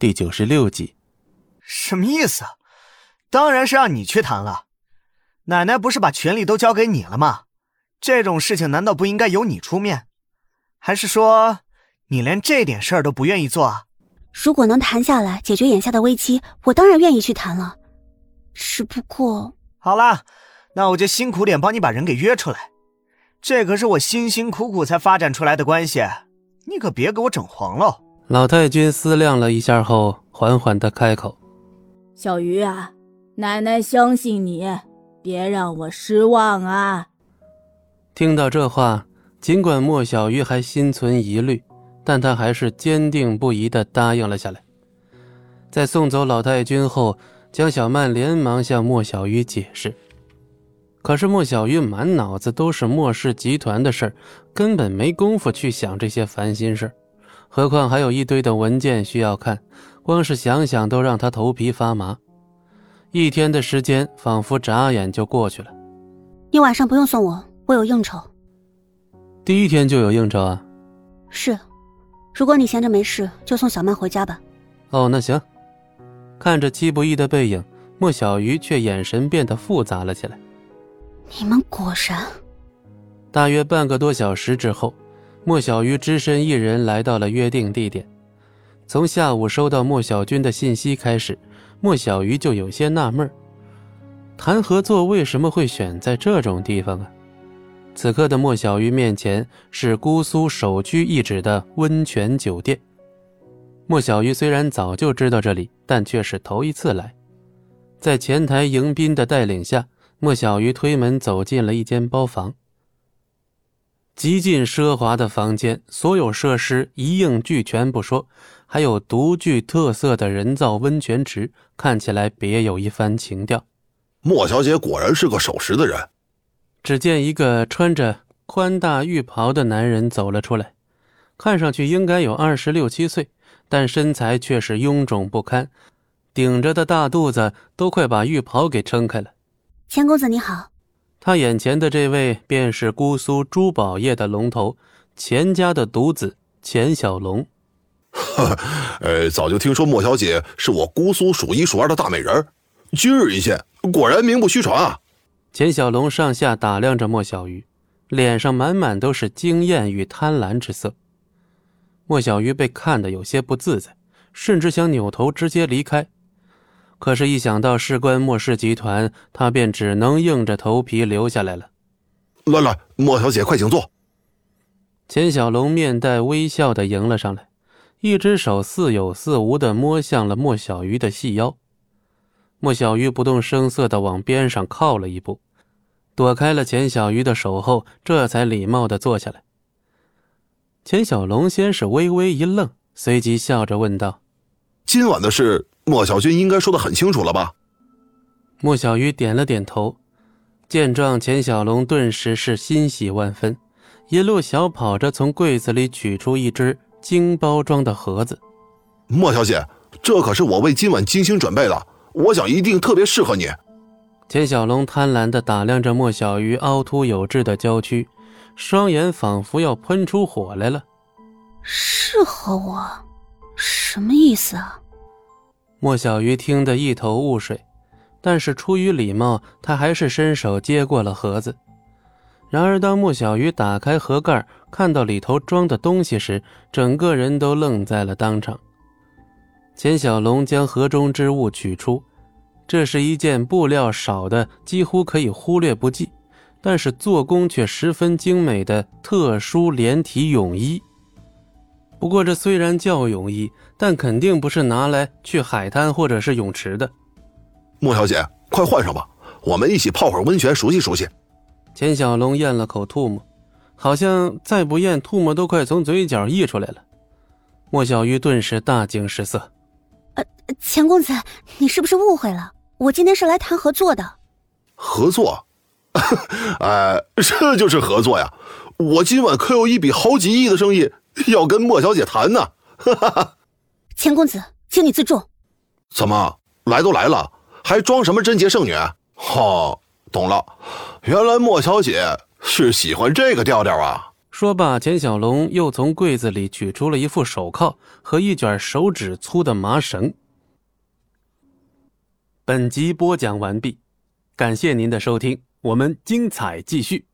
第九十六集。什么意思？当然是让你去谈了。奶奶不是把权力都交给你了吗？这种事情难道不应该由你出面？还是说你连这点事儿都不愿意做啊？如果能谈下来，解决眼下的危机，我当然愿意去谈了。只不过，好啦，那我就辛苦点帮你把人给约出来。这可是我辛辛苦苦才发展出来的关系，你可别给我整黄了。老太君思量了一下后，缓缓的开口：“小鱼啊，奶奶相信你，别让我失望啊。”听到这话，尽管莫小鱼还心存疑虑，但他还是坚定不移的答应了下来。在送走老太君后，江小曼连忙向莫小鱼解释，可是莫小鱼满脑子都是莫氏集团的事儿，根本没工夫去想这些烦心事何况还有一堆的文件需要看，光是想想都让他头皮发麻。一天的时间仿佛眨眼就过去了。你晚上不用送我。我有应酬，第一天就有应酬啊？是，如果你闲着没事，就送小曼回家吧。哦，那行。看着戚不义的背影，莫小鱼却眼神变得复杂了起来。你们果然……大约半个多小时之后，莫小鱼只身一人来到了约定地点。从下午收到莫小军的信息开始，莫小鱼就有些纳闷谈合作为什么会选在这种地方啊？此刻的莫小鱼面前是姑苏首屈一指的温泉酒店。莫小鱼虽然早就知道这里，但却是头一次来。在前台迎宾的带领下，莫小鱼推门走进了一间包房。极尽奢华的房间，所有设施一应俱全不说，还有独具特色的人造温泉池，看起来别有一番情调。莫小姐果然是个守时的人。只见一个穿着宽大浴袍的男人走了出来，看上去应该有二十六七岁，但身材却是臃肿不堪，顶着的大肚子都快把浴袍给撑开了。钱公子你好，他眼前的这位便是姑苏珠宝业的龙头钱家的独子钱小龙。呵，呃，早就听说莫小姐是我姑苏数一数二的大美人，今日一见，果然名不虚传啊。钱小龙上下打量着莫小鱼，脸上满满都是惊艳与贪婪之色。莫小鱼被看得有些不自在，甚至想扭头直接离开，可是，一想到事关莫氏集团，他便只能硬着头皮留下来了。来来，莫小姐，快请坐。钱小龙面带微笑的迎了上来，一只手似有似无的摸向了莫小鱼的细腰。莫小鱼不动声色的往边上靠了一步，躲开了钱小鱼的手后，这才礼貌的坐下来。钱小龙先是微微一愣，随即笑着问道：“今晚的事，莫小军应该说的很清楚了吧？”莫小鱼点了点头。见状，钱小龙顿时是欣喜万分，一路小跑着从柜子里取出一只精包装的盒子。莫小姐，这可是我为今晚精心准备的。我想一定特别适合你。钱小龙贪婪地打量着莫小鱼凹凸有致的娇躯，双眼仿佛要喷出火来了。适合我？什么意思啊？莫小鱼听得一头雾水，但是出于礼貌，他还是伸手接过了盒子。然而，当莫小鱼打开盒盖，看到里头装的东西时，整个人都愣在了当场。钱小龙将盒中之物取出，这是一件布料少的几乎可以忽略不计，但是做工却十分精美的特殊连体泳衣。不过，这虽然叫泳衣，但肯定不是拿来去海滩或者是泳池的。莫小姐，快换上吧，我们一起泡会儿温泉，熟悉熟悉。钱小龙咽了口唾沫，好像再不咽，唾沫都快从嘴角溢出来了。莫小鱼顿时大惊失色。呃钱公子，你是不是误会了？我今天是来谈合作的。合作？哎，这就是合作呀！我今晚可有一笔好几亿的生意 要跟莫小姐谈呢。钱公子，请你自重。怎么来都来了，还装什么贞洁圣女？哦，懂了，原来莫小姐是喜欢这个调调啊。说罢，钱小龙又从柜子里取出了一副手铐和一卷手指粗的麻绳。本集播讲完毕，感谢您的收听，我们精彩继续。